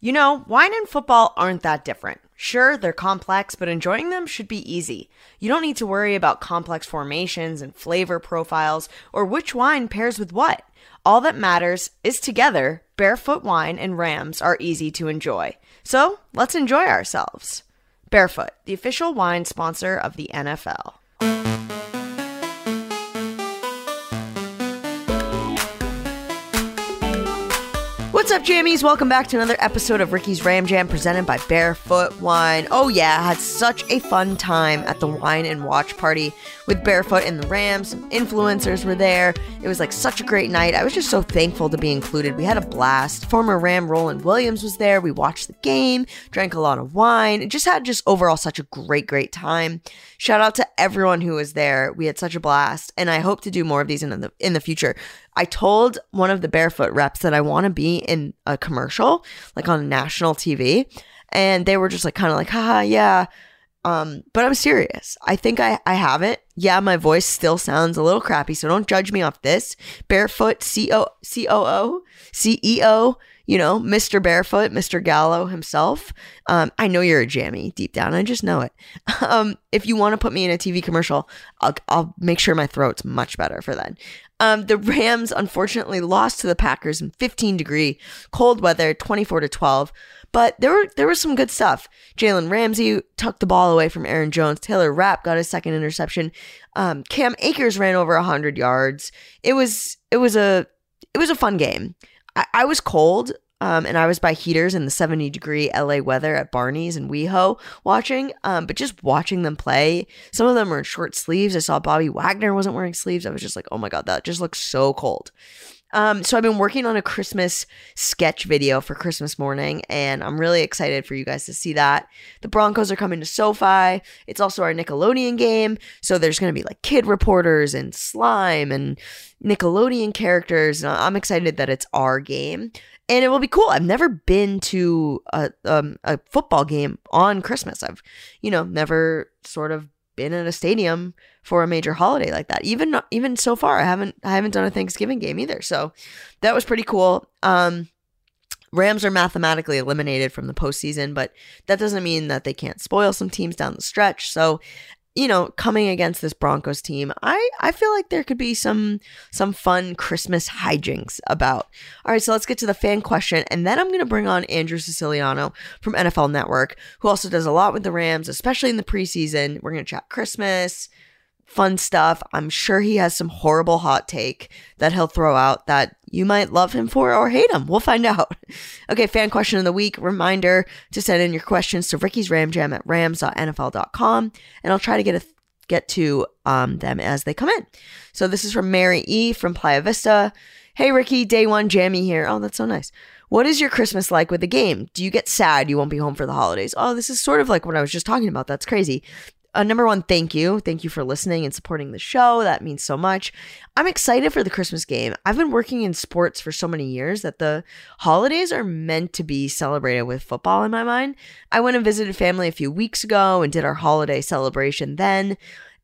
You know, wine and football aren't that different. Sure, they're complex, but enjoying them should be easy. You don't need to worry about complex formations and flavor profiles or which wine pairs with what. All that matters is together, Barefoot Wine and Rams are easy to enjoy. So let's enjoy ourselves. Barefoot, the official wine sponsor of the NFL. What's up, jammies? Welcome back to another episode of Ricky's Ram Jam presented by Barefoot Wine. Oh, yeah, I had such a fun time at the wine and watch party with Barefoot and the Rams. Some influencers were there. It was like such a great night. I was just so thankful to be included. We had a blast. Former Ram Roland Williams was there. We watched the game, drank a lot of wine, and just had just overall such a great, great time. Shout out to everyone who was there. We had such a blast, and I hope to do more of these in the in the future. I told one of the barefoot reps that I want to be in a commercial, like on national TV. And they were just like, kind of like, haha, yeah. Um, but I'm serious. I think I, I have it. Yeah, my voice still sounds a little crappy, so don't judge me off this. Barefoot CO, COO, CEO, you know, Mr. Barefoot, Mr. Gallo himself. Um, I know you're a jammy deep down. I just know it. Um, if you want to put me in a TV commercial, I'll, I'll make sure my throat's much better for that. Um, the Rams unfortunately lost to the Packers in 15 degree cold weather, 24 to 12. But there were there was some good stuff. Jalen Ramsey tucked the ball away from Aaron Jones. Taylor Rapp got his second interception. Um, Cam Akers ran over 100 yards. It was it was a it was a fun game. I, I was cold. Um, and I was by heaters in the 70 degree LA weather at Barney's and WeHo watching. Um, but just watching them play, some of them were in short sleeves. I saw Bobby Wagner wasn't wearing sleeves. I was just like, oh my God, that just looks so cold. Um, so I've been working on a Christmas sketch video for Christmas morning, and I'm really excited for you guys to see that. The Broncos are coming to SoFi. It's also our Nickelodeon game, so there's going to be like kid reporters and slime and Nickelodeon characters. And I'm excited that it's our game, and it will be cool. I've never been to a um, a football game on Christmas. I've, you know, never sort of been in a stadium for a major holiday like that. Even even so far, I haven't I haven't done a Thanksgiving game either. So that was pretty cool. Um, Rams are mathematically eliminated from the postseason, but that doesn't mean that they can't spoil some teams down the stretch. So you know, coming against this Broncos team, I I feel like there could be some some fun Christmas hijinks about. All right, so let's get to the fan question, and then I'm going to bring on Andrew Siciliano from NFL Network, who also does a lot with the Rams, especially in the preseason. We're going to chat Christmas, fun stuff. I'm sure he has some horrible hot take that he'll throw out that you might love him for or hate him. We'll find out. Okay, fan question of the week. Reminder to send in your questions to Ricky's Ram Jam at rams.nfl.com, and I'll try to get a get to um, them as they come in. So this is from Mary E from Playa Vista. Hey Ricky, day one jammy here. Oh, that's so nice. What is your Christmas like with the game? Do you get sad you won't be home for the holidays? Oh, this is sort of like what I was just talking about. That's crazy uh, number one, thank you. Thank you for listening and supporting the show. That means so much. I'm excited for the Christmas game. I've been working in sports for so many years that the holidays are meant to be celebrated with football in my mind. I went and visited family a few weeks ago and did our holiday celebration then.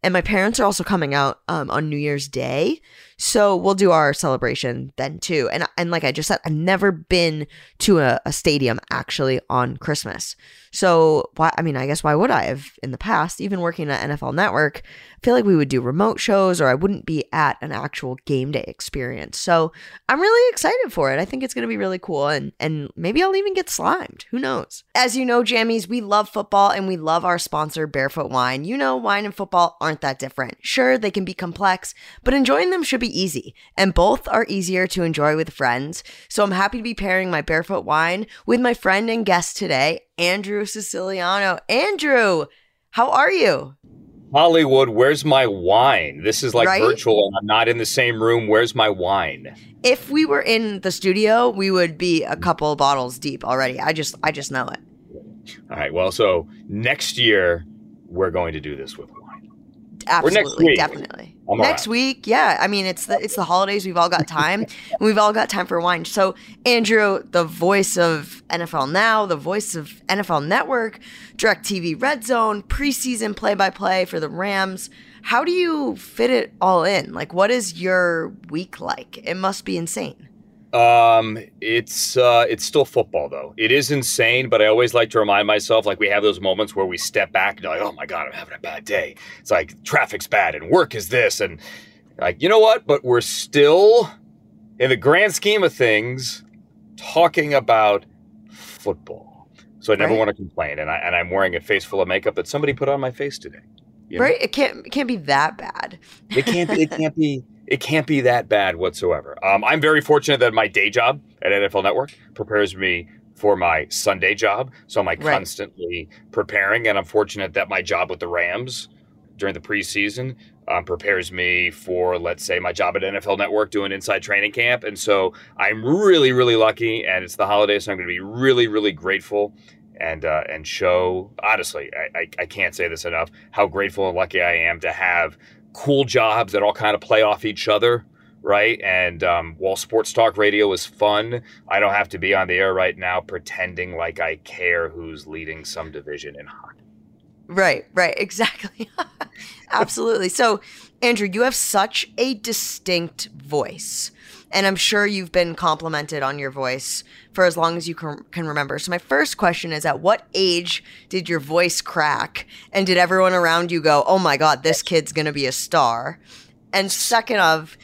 And my parents are also coming out um, on New Year's Day. So we'll do our celebration then too. And and like I just said, I've never been to a, a stadium actually on Christmas. So why I mean, I guess why would I have in the past, even working at NFL Network, I feel like we would do remote shows or I wouldn't be at an actual game day experience. So I'm really excited for it. I think it's gonna be really cool and and maybe I'll even get slimed. Who knows? As you know, Jammies, we love football and we love our sponsor, Barefoot Wine. You know, wine and football aren't that different. Sure, they can be complex, but enjoying them should be easy, and both are easier to enjoy with friends. So I'm happy to be pairing my barefoot wine with my friend and guest today, Andrew Siciliano. Andrew, how are you? Hollywood, where's my wine? This is like right? virtual and I'm not in the same room. Where's my wine? If we were in the studio, we would be a couple bottles deep already. I just I just know it. All right. Well, so next year we're going to do this with wine. Absolutely, definitely. Next week yeah i mean it's the it's the holidays we've all got time we've all got time for wine. So andrew the voice of nfl now the voice of nfl network directv red zone preseason play-by-play for the rams how do you fit it all in? Like what is your week like? It must be insane Um, it's uh, it's still football though. It is insane, but I always like to remind myself, like we have those moments where we step back and like, oh my god, I'm having a bad day. It's like traffic's bad and work is this, and like you know what? But we're still, in the grand scheme of things, talking about football. So I never right. want to complain, and I and I'm wearing a face full of makeup that somebody put on my face today. You know? Right? It can't it can't be that bad. it can't. It can't be it can't be that bad whatsoever. Um, I'm very fortunate that my day job at NFL Network prepares me for my Sunday job. So I'm like right. constantly preparing. And I'm fortunate that my job with the Rams during the preseason um, prepares me for, let's say, my job at NFL Network doing inside training camp. And so I'm really, really lucky. And it's the holidays. So I'm going to be really, really grateful and uh, and show honestly I, I, I, can't say this enough how grateful and lucky I am to have cool jobs that all kind of play off each other, right? And um, while sports talk radio is fun, I don't have to be on the air right now pretending like I care who's leading some division in hockey. Right, right, exactly. Absolutely. So, Andrew, you have such a distinct voice. And I'm sure you've been complimented on your voice for as long as you can, can remember. So, my first question is At what age did your voice crack? And did everyone around you go, oh my God, this kid's going to be a star? And second, of,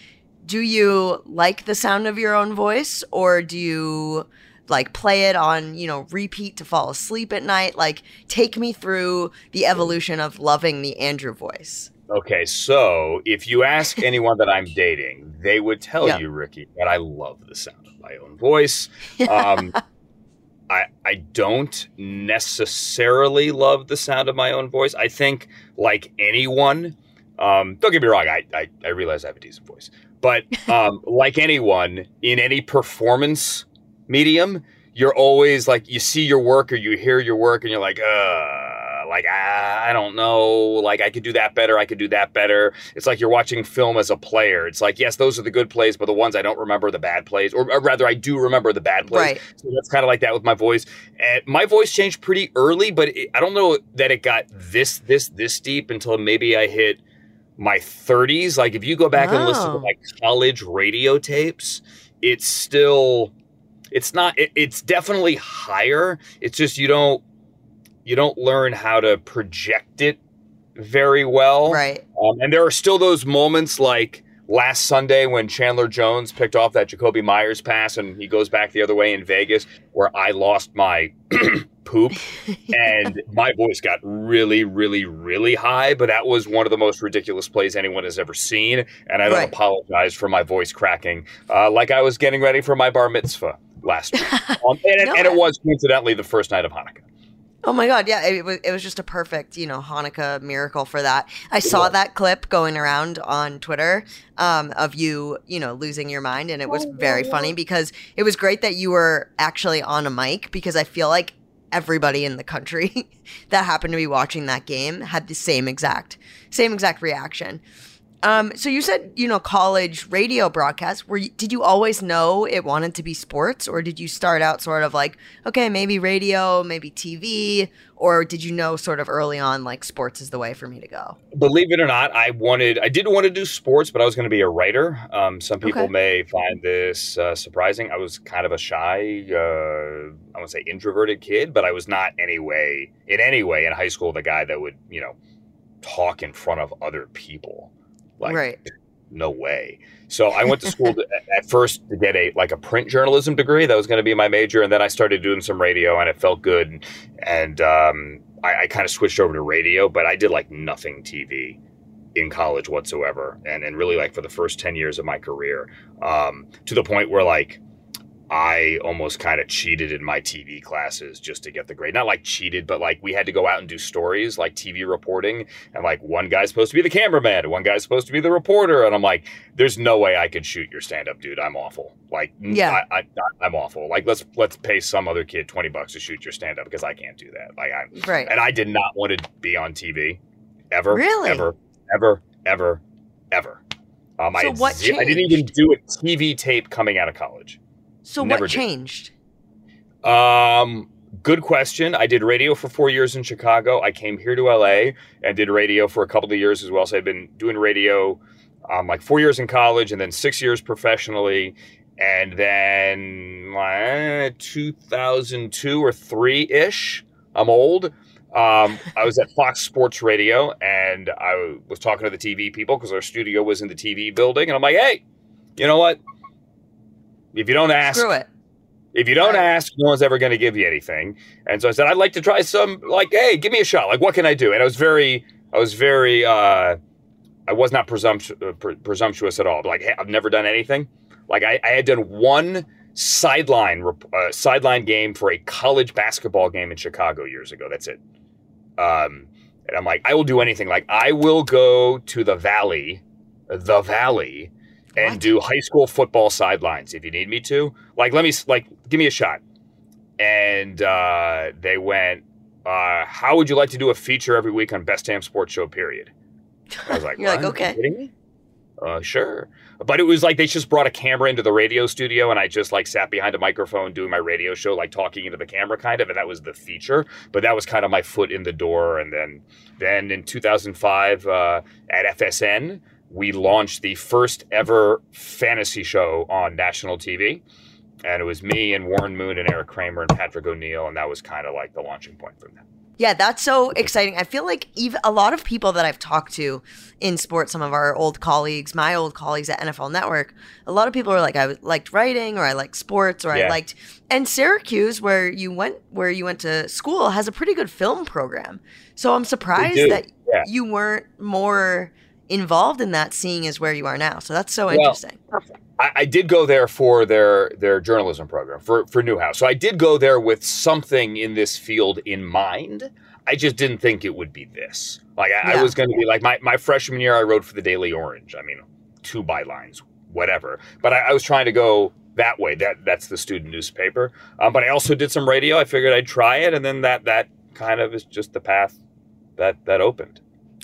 do you like the sound of your own voice or do you like play it on, you know, repeat to fall asleep at night? Like, take me through the evolution of loving the Andrew voice. Okay, so if you ask anyone that I'm dating, they would tell yep. you, Ricky, that I love the sound of my own voice. Um, I I don't necessarily love the sound of my own voice. I think, like anyone, um, don't get me wrong, I, I, I realize I have a decent voice, but um, like anyone in any performance medium, you're always like you see your work or you hear your work and you're like, uh like I, I don't know, like I could do that better, I could do that better. It's like you're watching film as a player. It's like yes, those are the good plays, but the ones I don't remember the bad plays, or, or rather, I do remember the bad plays. Right. So that's kind of like that with my voice. And my voice changed pretty early, but it, I don't know that it got this this this deep until maybe I hit my 30s. Like if you go back and listen to my college radio tapes, it's still it's not it, it's definitely higher it's just you don't you don't learn how to project it very well. Right. Um, and there are still those moments like last Sunday when Chandler Jones picked off that Jakobi Meyers pass and he goes back the other way in Vegas where I lost my poop and my voice got really, really, really high. But that was one of the most ridiculous plays anyone has ever seen. And I don't right. apologize for my voice cracking uh, like I was getting ready for my bar mitzvah last week. Um, and, no, and it was coincidentally the first night of Hanukkah. Oh my god, yeah, it was it was just a perfect, you know, Hanukkah miracle for that. I saw that clip going around on Twitter um, of you, you know, losing your mind and it was very funny because it was great that you were actually on a mic because I feel like everybody in the country that happened to be watching that game had the same exact same exact reaction. Um, so you said you know college radio broadcast. Were you, did you always know it wanted to be sports, or did you start out sort of like okay, maybe radio, maybe TV, or did you know sort of early on like sports is the way for me to go? Believe it or not, I wanted I didn't want to do sports, but I was going to be a writer. Um, some people okay. may find this uh, surprising. I was kind of a shy, uh, I would say introverted kid, but I was not anyway in any way in high school the guy that would you know talk in front of other people. Like, right. no way. So I went to school to, at first to get a like a print journalism degree. That was going to be my major, and then I started doing some radio, and it felt good. And, and um, I, I kind of switched over to radio, but I did like nothing TV in college whatsoever, and and really like for the first ten years of my career, um, to the point where like I almost kind of cheated in my TV classes just to get the grade. Not like cheated, but like we had to go out and do stories, like TV reporting. And like one guy's supposed to be the cameraman, one guy's supposed to be the reporter. And I'm like, there's no way I could shoot your stand up, dude. I'm awful. Like, yeah, I, I, am awful. Like, let's let's pay some other kid 20 bucks to shoot your stand up because I can't do that. Like, I'm right. And I did not want to be on TV ever. Really? Ever, ever, ever, ever. Um, so I, what z- I didn't even do a TV tape coming out of college. So Never what changed? Um, good question. I did radio for four years in Chicago. I came here to LA and did radio for a couple of years as well. So I've been doing radio um, like four years in college and then six years professionally. and then uh, 2002 or three ish. I'm old. Um, I was at Fox Sports Radio, and I was talking to the TV people because our studio was in the TV building, and I'm like, "Hey, you know what? If you don't ask, Screw it. if you don't Right. ask, no one's ever going to give you anything." And so I said, "I'd like to try some. Like, hey, give me a shot. Like, what can I do?" And I was very, I was very, uh, I was not presumptu- uh, pre- presumptuous at all. Like, hey, I've never done anything. Like, I, I had done one sideline uh, sideline game for a college basketball game in Chicago years ago. That's it. Um, and I'm like, I will do anything. Like, I will go to the Valley, the Valley, and What? do high school football sidelines if you need me to. Like, let me like give me a shot. And uh, they went, uh, "How would you like to do a feature every week on Best Damn Sports Show?" Period. I was like, You're like, "What? okay." You kidding me? Uh, sure. But it was like they just brought a camera into the radio studio, and I just like sat behind a microphone doing my radio show, like talking into the camera, kind of, and that was the feature. But that was kind of my foot in the door. And then, then in 2005 uh, at FSN, we launched the first ever fantasy show on national TV, and it was me and Warren Moon and Eric Kramer and Patrick O'Neill, and that was kind of like the launching point from that. Yeah, that's so exciting. I feel like even a lot of people that I've talked to in sports, some of our old colleagues, my old colleagues at NFL Network, a lot of people are like, I liked writing, or I liked sports, or I liked. And Syracuse, where you went, where you went to school, has a pretty good film program. So I'm surprised that yeah. you weren't more involved in that, seeing as where you are now. So that's so Well, interesting. I, I did go there for their their journalism program for for Newhouse. So I did go there with something in this field in mind. I just didn't think it would be this. Like I, I was going to be like my my freshman year. I wrote for the Daily Orange. I mean, two bylines, whatever. But I, I was trying to go that way. That that's the student newspaper. Um, but I also did some radio. I figured I'd try it, and then that that kind of is just the path that that opened.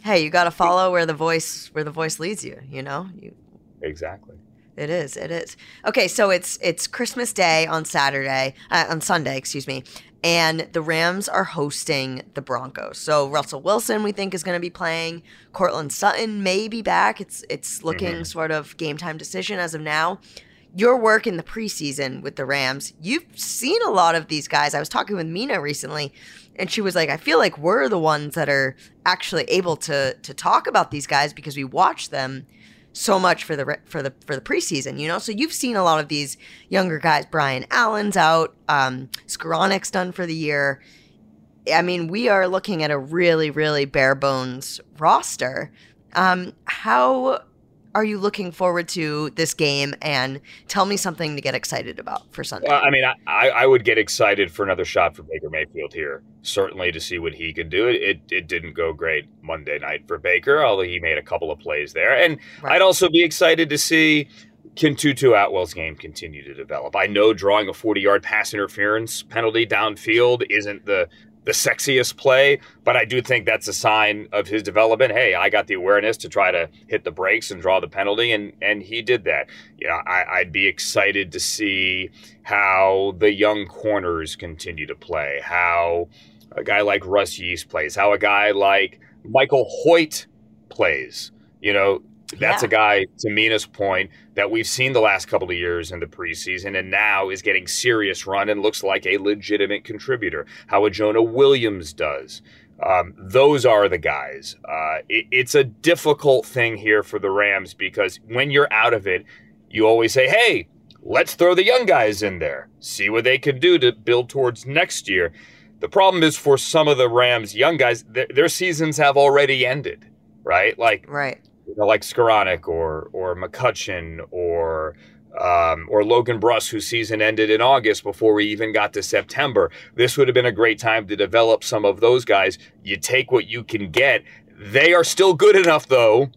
Hey, you got to follow where the voice where the voice leads you. You know, you Exactly. It is. It is. Okay, so it's it's Christmas Day on Saturday, uh, on Sunday, excuse me, and the Rams are hosting the Broncos. So Russell Wilson, we think, is going to be playing. Courtland Sutton may be back. It's it's looking Mhm. sort of game time decision as of now. Your work in the preseason with the Rams, you've seen a lot of these guys. I was talking with Mina recently, and she was like, "I feel like we're the ones that are actually able to to talk about these guys because we watch them." so much for the for the for the preseason, you know. So you've seen a lot of these younger guys. Brian Allen's out. Um, Skowronek's done for the year. I mean, we are looking at a really, really bare bones roster. Um, how are you looking forward to this game? And tell me something to get excited about for Sunday. Well, I mean, I, I would get excited for another shot for Baker Mayfield here. Certainly to see what he could do. It, it it didn't go great Monday night for Baker, although he made a couple of plays there. And Right. I'd also be excited to see can Tutu Atwell's game continue to develop. I know drawing a 40 yard pass interference penalty downfield isn't the the sexiest play, but I do think that's a sign of his development. Hey, I got the awareness to try to hit the brakes and draw the penalty, and and he did that. You know, I, I'd be excited to see how the young corners continue to play, how a guy like Russ Yeast plays, how a guy like Michael Hoyt plays. You know, that's Yeah. a guy, to Mina's point, that we've seen the last couple of years in the preseason and now is getting serious run and looks like a legitimate contributor. How a Jonah Williams does. Um, those are the guys. Uh, it, it's a difficult thing here for the Rams because when you're out of it, you always say, hey, let's throw the young guys in there, see what they can do to build towards next year. The problem is for some of the Rams young guys, their, their seasons have already ended, right? Like right. You know, like Skowronek or or McCutcheon or um, or Logan Bruss, whose season ended in August before we even got to September. This would have been a great time to develop some of those guys. You take what you can get. They are still good enough, though.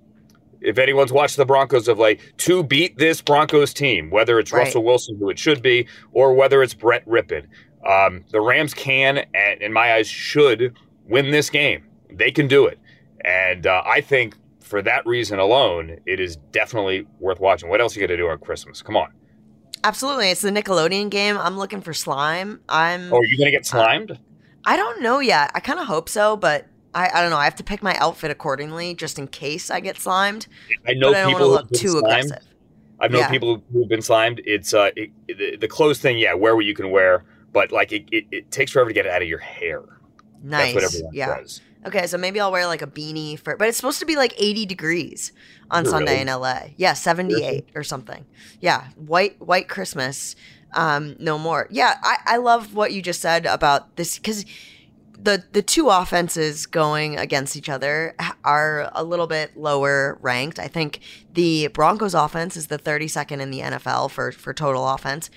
If anyone's watched the Broncos of late, to beat this Broncos team, whether it's Right. Russell Wilson, who it should be, or whether it's Brett Rypien, um, the Rams can, and in my eyes, should win this game. They can do it, and uh, I think for that reason alone, it is definitely worth watching. What else are you going to do on Christmas? Come on. Absolutely. It's the Nickelodeon game. I'm looking for slime. I'm. Oh, are you going to get slimed? I don't know yet. I kind of hope so, but I, I don't know. I have to pick my outfit accordingly just in case I get slimed. I know I people look too slimed. aggressive. I've known Yeah. people who've been slimed. It's uh, it, the, the clothes thing. Yeah, wear what you can wear, but like it, it, it takes forever to get it out of your hair. Nice. That's what everyone yeah. says. Okay, so maybe I'll wear like a beanie for, but it's supposed to be like 80 degrees on Really? Sunday in LA. Yeah, 78 or something. Yeah, white white Christmas. Um, no more. Yeah, I, I love what you just said about this because the the two offenses going against each other are a little bit lower ranked. I think the Broncos offense is the 32nd in the NFL for for total offense.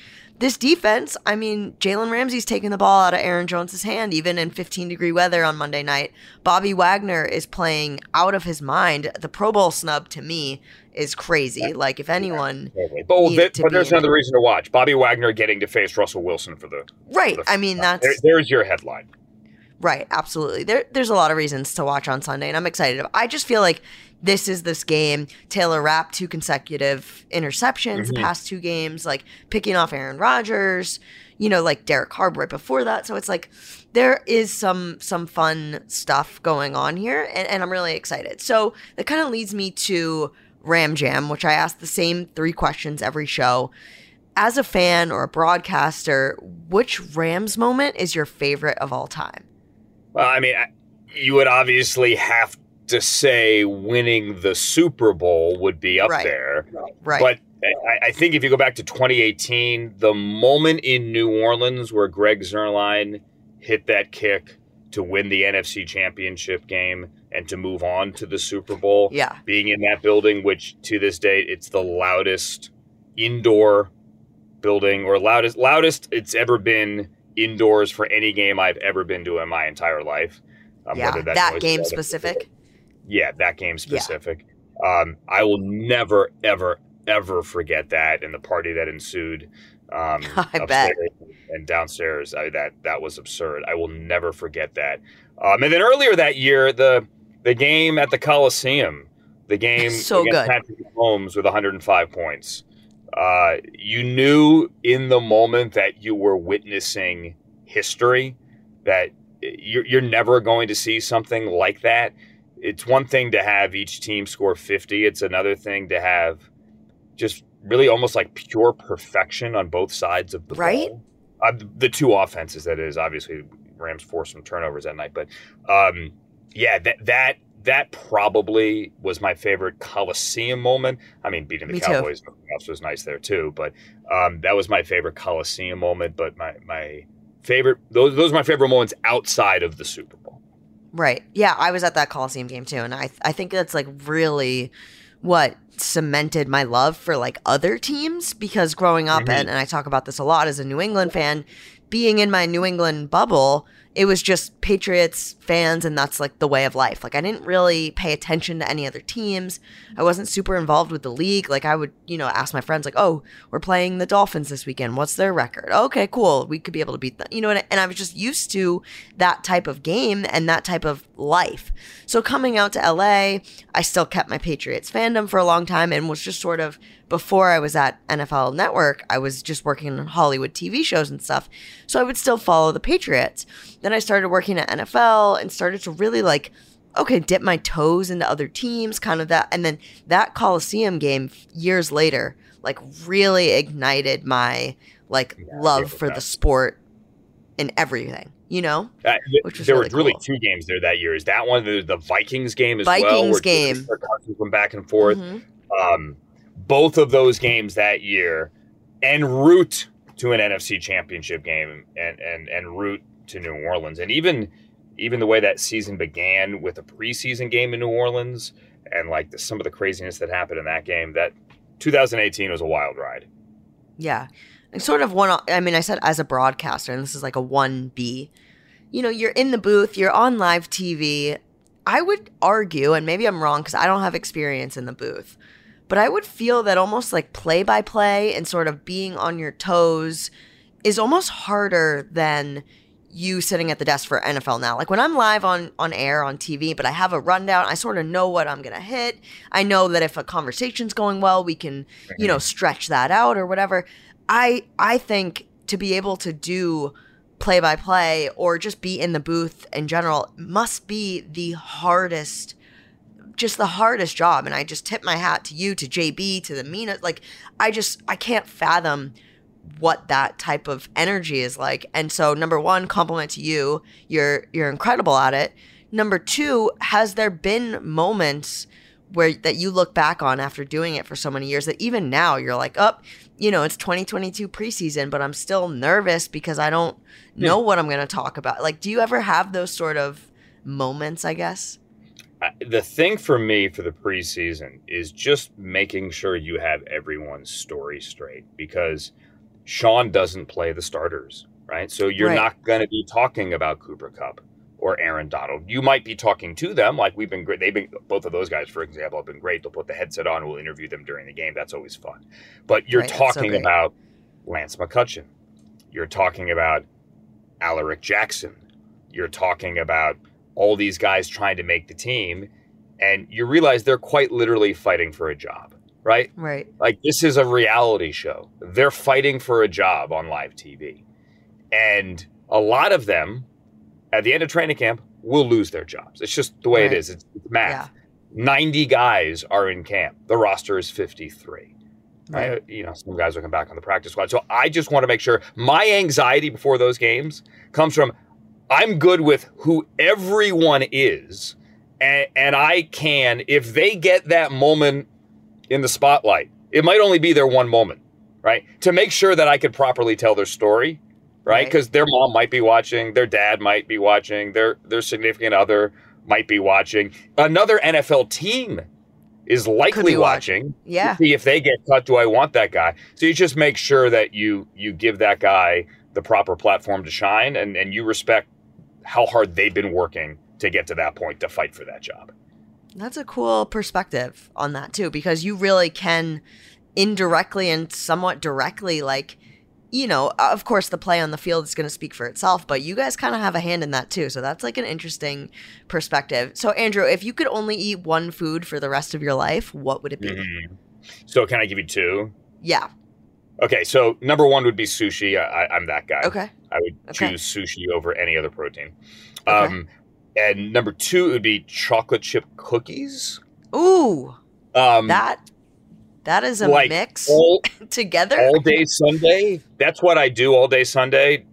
This defense, I mean, Jalen Ramsey's taking the ball out of Aaron Jones's hand, even in 15 degree weather on Monday night. Bobby Wagner is playing out of his mind. The Pro Bowl snub to me is crazy. Like, if anyone, Totally. But, well, Needed th- to but there's another reason to watch. Bobby Wagner getting to face Russell Wilson for the. right? for the I mean, there, that's there's your headline. Right, absolutely. There, there's a lot of reasons to watch on Sunday, and I'm excited. I just feel like this is this game. Taylor Rapp two consecutive interceptions the Mhm. past two games, like picking off Aaron Rodgers. You know, like Derek Carr right before that. So it's like there is some some fun stuff going on here, and, and I'm really excited. So that kind of leads me to Ram Jam, which I ask the same three questions every show as a fan or a broadcaster, which Rams moment is your favorite of all time? Well, I mean, I- you would obviously have to say winning the Super Bowl would be up Right. there. Right. But I, I think if you go back to 2018, the moment in New Orleans where Greg Zuerlein hit that kick to win the NFC Championship game and to move on to the Super Bowl, yeah. being in that building, which to this day it's the loudest indoor building or loudest loudest it's ever been indoors for any game I've ever been to in my entire life. Um, yeah. that's That game specific. Yeah, that game specific. Um, I will never, ever, ever forget that and the party that ensued. Um, I bet. And downstairs, I, that that was absurd. I will never forget that. Um, and then earlier that year, the the game at the Coliseum, the game So against good. Patrick Mahomes with 105 points. Uh, you knew in the moment that you were witnessing history, that you're, you're never going to see something like that it's one thing to have each team score 50 it's another thing to have just really almost like pure perfection on both sides of the Right? ball. Uh, the two offenses that is obviously rams forced some turnovers that night but um, yeah that that that probably was my favorite coliseum moment i mean beating the Me cowboys else was nice there too but um, that was my favorite coliseum moment but my my favorite those those are my favorite moments outside of the super bowl Right. Yeah, I was at that Coliseum game too, and I I think that's like really what cemented my love for like other teams because growing up Mhm. and, and I talk about this a lot as a New England fan, being in my New England bubble, it was just Patriots fans and that's like the way of life. Like I didn't really pay attention to any other teams. I wasn't super involved with the league. Like I would, you know, ask my friends like, "Oh, we're playing the Dolphins this weekend. What's their record?" Okay, cool. We could be able to beat them. You know, and, and I was just used to that type of game and that type of life. So coming out to LA, I still kept my Patriots fandom for a long time and was just sort of before I was at NFL Network, I was just working on Hollywood TV shows and stuff. So I would still follow the Patriots. Then I started working at NFL and started to really like okay, dip my toes into other teams, kind of that. And then that Coliseum game years later, like really ignited my like Yeah, love for that. the sport and everything, you know? Uh, Which was there really was really cool. two games there that year. Is that one the, the Vikings game as well? Vikings game. Cousins went back and forth. Mhm. Um, both of those games that year, en route to an NFC Championship game, and and en route to New Orleans, and even even the way that season began with a preseason game in New Orleans, and like the, some of the craziness that happened in that game. That 2018 was a wild ride. Yeah. And sort of one, I mean, I said as a broadcaster, and this is like a 1B. You know, you're in the booth, you're on live TV. I would argue, and maybe I'm wrong because I don't have experience in the booth, but I would feel that almost like play by play and sort of being on your toes is almost harder than you sitting at the desk for NFL now. Like when I'm live on on air on TV, but I have a rundown, I sort of know what I'm going to hit. I know that if a conversation's going well, we can, you know, stretch that out or whatever. I I think to be able to do play by play or just be in the booth in general must be the hardest just the hardest job. And I just tip my hat to you, to JB, to the Mina. Like, I just, I can't fathom what that type of energy is like. And so, number one, compliment to you. You're you're incredible at it. Number two, has there been moments where that you look back on after doing it for so many years that even now you're like, up, oh, you know, it's 2022 preseason, but I'm still nervous because I don't know yeah. what I'm going to talk about. Like, do you ever have those sort of moments? I guess. The thing for me for the preseason is just making sure you have everyone's story straight because Sean doesn't play the starters, right? So you're right. not going to be talking about Cooper Kupp or Aaron Donald. You might be talking to them, like we've been great. They've been both of those guys, for example, have been great. They'll put the headset on. We'll interview them during the game. That's always fun. But you're right, talking so about Lance McCutcheon. You're talking about Alaric Jackson. You're talking about all these guys trying to make the team, and you realize they're quite literally fighting for a job right? Right. Like this is a reality show. They're fighting for a job on live TV. And a lot of them at the end of training camp will lose their jobs. It's just the way right. it is. It's, it's math. Yeah. 90 guys are in camp. The roster is 53. Right. right. You know, some guys will come back on the practice squad. So I just want to make sure my anxiety before those games comes from I'm good with who everyone is. And, and I can, if they get that moment in the spotlight. It might only be their one moment, right? To make sure that I could properly tell their story, right? Because right. their mom might be watching, their dad might be watching, their their significant other might be watching. Another NFL team is likely watching. watching. Yeah. see if they get cut, do I want that guy? So you just make sure that you you give that guy the proper platform to shine and, and you respect how hard they've been working to get to that point to fight for that job. That's a cool perspective on that too, because you really can indirectly and somewhat directly, like, you know, of course, the play on the field is going to speak for itself, but you guys kind of have a hand in that too. So that's like an interesting perspective. So, Andrew, if you could only eat one food for the rest of your life, what would it be? Mm-hmm. So, can I give you two? Yeah. Okay, so number one would be sushi. I, am that guy. Okay. I would okay. choose sushi over any other protein. Okay. Um, and number two it would be chocolate chip cookies. Ooh, um, that that is a like mix all, together all day Sunday. That's what I do all day Sunday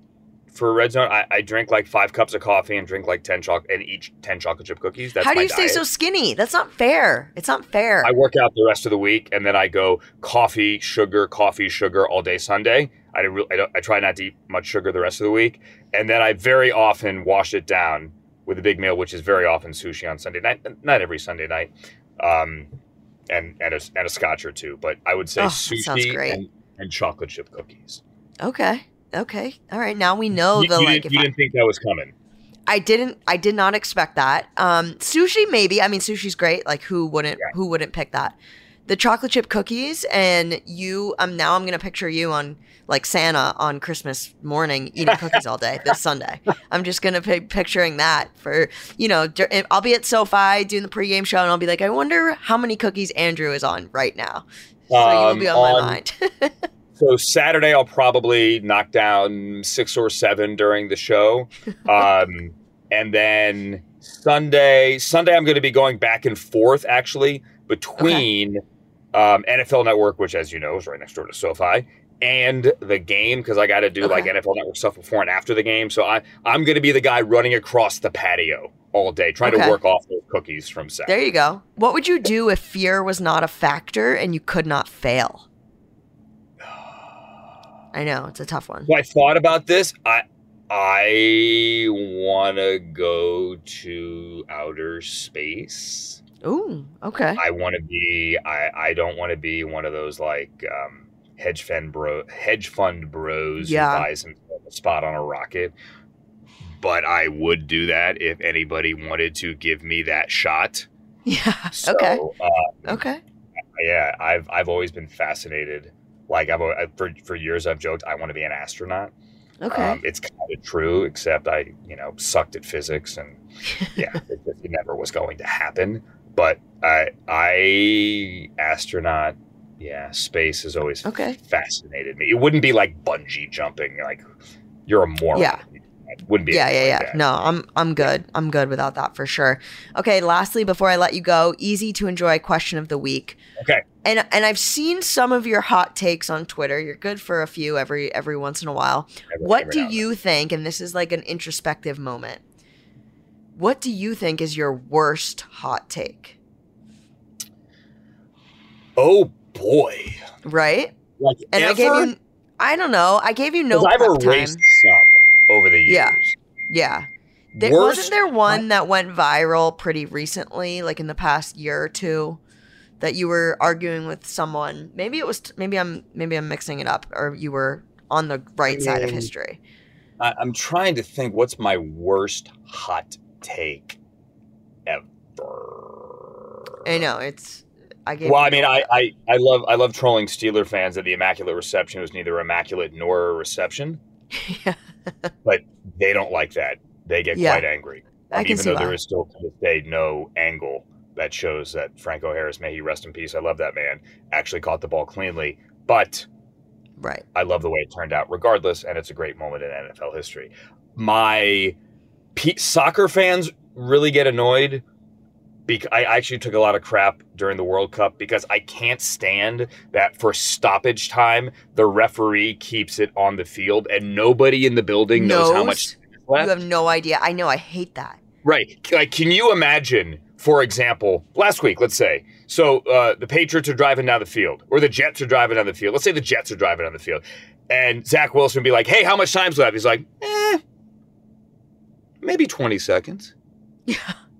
for Red Zone. I, I drink like five cups of coffee and drink like ten chocolate and eat ten chocolate chip cookies. That's how do you diet. stay so skinny? That's not fair. It's not fair. I work out the rest of the week and then I go coffee, sugar, coffee, sugar all day Sunday. I, don't, I, don't, I try not to eat much sugar the rest of the week, and then I very often wash it down with a big meal, which is very often sushi on Sunday night. Not every Sunday night, um, and and a, and a scotch or two. But I would say oh, sushi and, and, chocolate chip cookies. Okay. Okay. All right. Now we know you, the you like. Didn't, you I, didn't think that was coming. I didn't. I did not expect that. Um, sushi, maybe. I mean, sushi's great. Like, who wouldn't? Yeah. Who wouldn't pick that? The chocolate chip cookies, and you. Um, now I'm gonna picture you on like Santa on Christmas morning eating cookies all day this Sunday. I'm just gonna be picturing that for you know I'll be at SoFi doing the pregame show and I'll be like, I wonder how many cookies Andrew is on right now. So um, you will be on, on my mind. so Saturday I'll probably knock down six or seven during the show, um, and then Sunday Sunday I'm going to be going back and forth actually between. Okay. Um, NFL Network, which, as you know, is right next door to SoFi, and the game because I got to do okay. like NFL Network stuff before and after the game. So I I'm going to be the guy running across the patio all day trying okay. to work off those cookies from Seth. There you go. What would you do if fear was not a factor and you could not fail? I know it's a tough one. Well, I thought about this. I I want to go to outer space. Ooh, okay. I want to be. I I don't want to be one of those like. um hedge fund bro hedge fund bros yeah. who buys himself a spot on a rocket. But I would do that if anybody wanted to give me that shot. Yeah. So, okay. Um, okay. Yeah, I've I've always been fascinated. Like I've for for years I've joked I want to be an astronaut. Okay. Um, it's kind of true, except I you know sucked at physics and yeah, it, it never was going to happen. But I I astronaut yeah, space has always okay. fascinated me. It wouldn't be like bungee jumping, like you're a moron. Yeah. Wouldn't be. Yeah, yeah, yeah. like. No, I'm I'm good. I'm good without that for sure. Okay, lastly, before I let you go, easy to enjoy question of the week. Okay. And and I've seen some of your hot takes on Twitter. You're good for a few every every once in a while. Every- What every do you think? And this is like an introspective moment. What do you think is your worst hot take? Oh boy. Right? Like And I gave you I don't know. I gave you no I've prep time. some over the years. Yeah. Yeah. There, Worst wasn't there one that went viral pretty recently, like in the past year or two, that you were arguing with someone? Maybe it was. Maybe I'm. Maybe I'm mixing it up, or you were on the right side of mm. history. I, I'm trying to think what's my worst hot take ever. I know it's. I. Well, I mean, I. I, I love I love trolling Steeler fans that the immaculate reception was neither immaculate nor a reception, yeah, but they don't like that. They get Yeah. quite angry. I can even see though there is still to this day no angle that shows that Franco Harris, may he rest in peace, I love that man, actually caught the ball cleanly. But Right. I love the way it turned out, regardless, and it's a great moment in NFL history. My P- soccer fans really get annoyed. Because I actually took a lot of crap during the World Cup because I can't stand that for stoppage time the referee keeps it on the field and nobody in the building knows, how much time left. You have no idea. I know. I hate that. Right. Like, can you imagine, for example, last week, let's say, so uh, the Patriots are driving down the field, or the Jets are driving down the field. Let's say the Jets are driving down the field, and Zach Wilson would be like, "Hey, how much time's left?" He's like, "Eh, maybe twenty seconds." Yeah.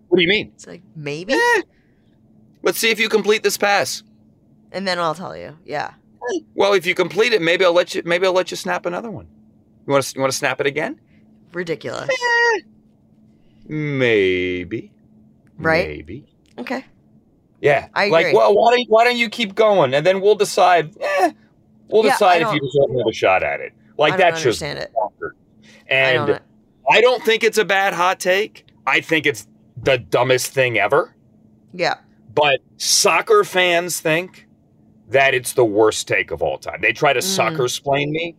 What do you mean? It's like maybe, Eh, let's see if you complete this pass. and then I'll tell you. Yeah. Well, if you complete it, maybe I'll let you. Maybe I'll let you snap another one. You want to? You want to snap it again? Ridiculous. Maybe. Right? Maybe. Okay. Yeah. I agree. Like, well, why don't why don't you keep going and then we'll decide. Eh, we'll Yeah, decide if you deserve another shot at it. Like I that's just understand it. bonkers. And. I don't think it's a bad hot take. I think it's the dumbest thing ever. Yeah. But soccer fans think that it's the worst take of all time. They try to Mm. soccer splain me,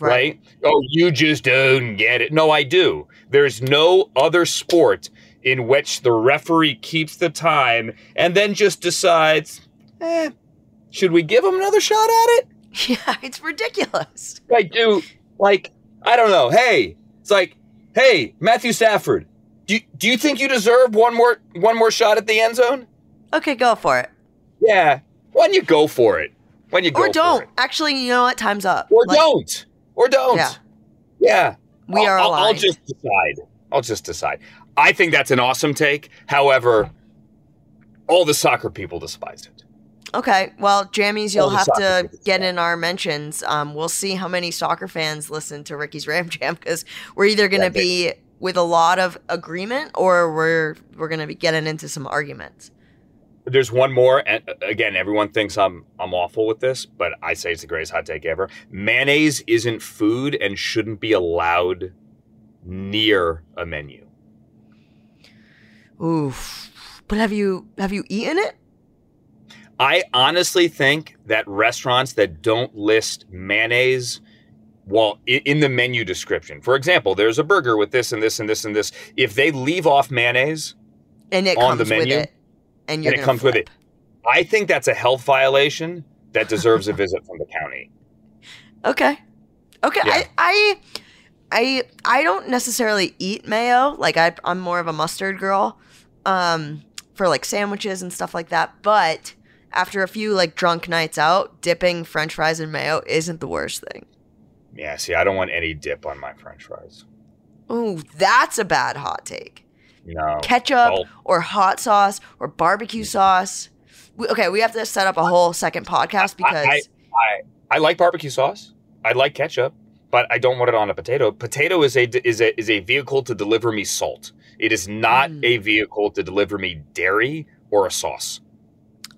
Right. right. Oh, you just don't get it. No, I do. There's no other sport in which the referee keeps the time and then just decides, eh, should we give him another shot at it? Yeah. It's ridiculous. Like, do like I don't know. Hey, it's like, hey, Matthew Stafford, do you, do you think you deserve one more one more shot at the end zone? Okay, go for it. Yeah. Why don't you go for it? Don't you go or don't. Actually, you know what? Time's up. Or Like, don't. Or don't. Yeah. Yeah. We I'll- are I'll, I'll just decide. I'll just decide. I think that's an awesome take. However, all the soccer people despise it. Okay, well, jammies, you'll have to get in our mentions. Um, we'll see how many soccer fans listen to Ricky's Ram Jam because we're either going to be with a lot of agreement or we're we're going to be getting into some arguments. There's one more, and uh, again, everyone thinks I'm I'm awful with this, but I say it's the greatest hot take ever. Mayonnaise isn't food and shouldn't be allowed near a menu. Oof. But have you have you eaten it? I honestly think that restaurants that don't list mayonnaise well in the menu description. For example, there's a burger with this and this and this and this. If they leave off mayonnaise, And it On the comes menu, with it, and you're and it comes with it. I think that's a health violation that deserves a visit from the county. Okay. Okay. Yeah. I, I I I don't necessarily eat mayo. Like I I'm more of a mustard girl. Um for like sandwiches and stuff like that. But after a few like drunk nights out, dipping french fries in mayo isn't the worst thing. Yeah, see, I don't want any dip on my french fries. Ooh, that's a bad hot take. No. Ketchup or hot sauce or barbecue sauce. We, okay, we have to set up a whole second podcast because I, I I like barbecue sauce. I like ketchup, but I don't want it on a potato. Potato is a is a is a vehicle to deliver me salt. It is not Mm. a vehicle to deliver me dairy or a sauce.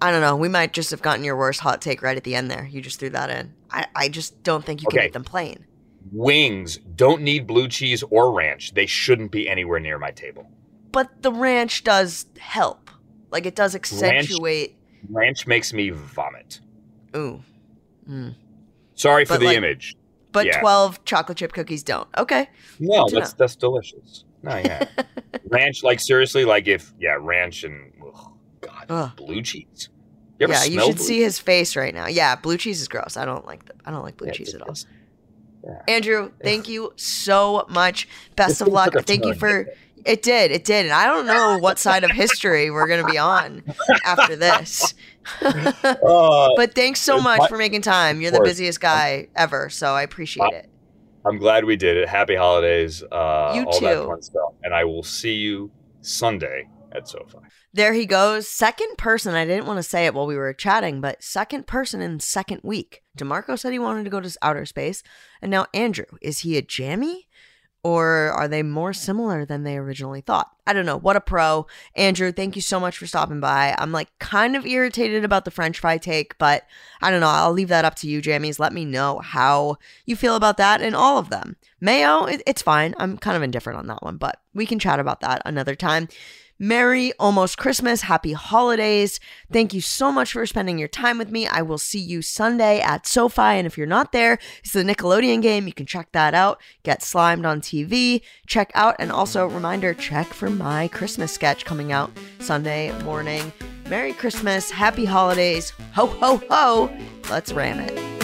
I don't know. We might just have gotten your worst hot take right at the end there. You just threw that in. I, I just don't think you can Okay. eat them plain. Wings don't need blue cheese or ranch. They shouldn't be anywhere near my table. But the ranch does help. Like it does accentuate. Ranch makes me vomit. Ooh. Mm. Sorry for But, the like- image. but Yeah. 12 chocolate chip cookies don't. Okay. No, Good to that's that's delicious. No, yeah. ranch, like seriously, like if yeah, ranch and ugh, blue cheese. You yeah, you should see his face right now. Yeah, blue cheese is gross. I don't like the, I don't like blue Yeah, cheese at all. yeah. Andrew, thank you so much. Best of luck. Thank you for it did. It did. And I don't know what side of history we're going to be on after this. Uh, But thanks so much for making time. You're the busiest guy ever, so I appreciate it. I'm glad we did it. Happy holidays, uh, You all that too. fun stuff, and I will see you Sunday at SoFi. There he goes. Second person. I didn't want to say it while we were chatting, but second person in second week. DeMarco said he wanted to go to outer space. And now Andrew, is he a jammy? Or are they more similar than they originally thought? I don't know. What a pro. Andrew, thank you so much for stopping by. I'm like kind of irritated about the French fry take, but I don't know. I'll leave that up to you, Jammies. Let me know how you feel about that and all of them. Mayo, it's fine. I'm kind of indifferent on that one, but we can chat about that another time. Merry almost Christmas. Happy holidays. Thank you so much for spending your time with me. I will see you Sunday at SoFi. And if you're not there, it's the Nickelodeon game. You can check that out. Get slimed on TV. Check out. And also, reminder check for my Christmas sketch coming out Sunday morning. Merry Christmas. Happy holidays. Ho, ho, ho. Let's ram it.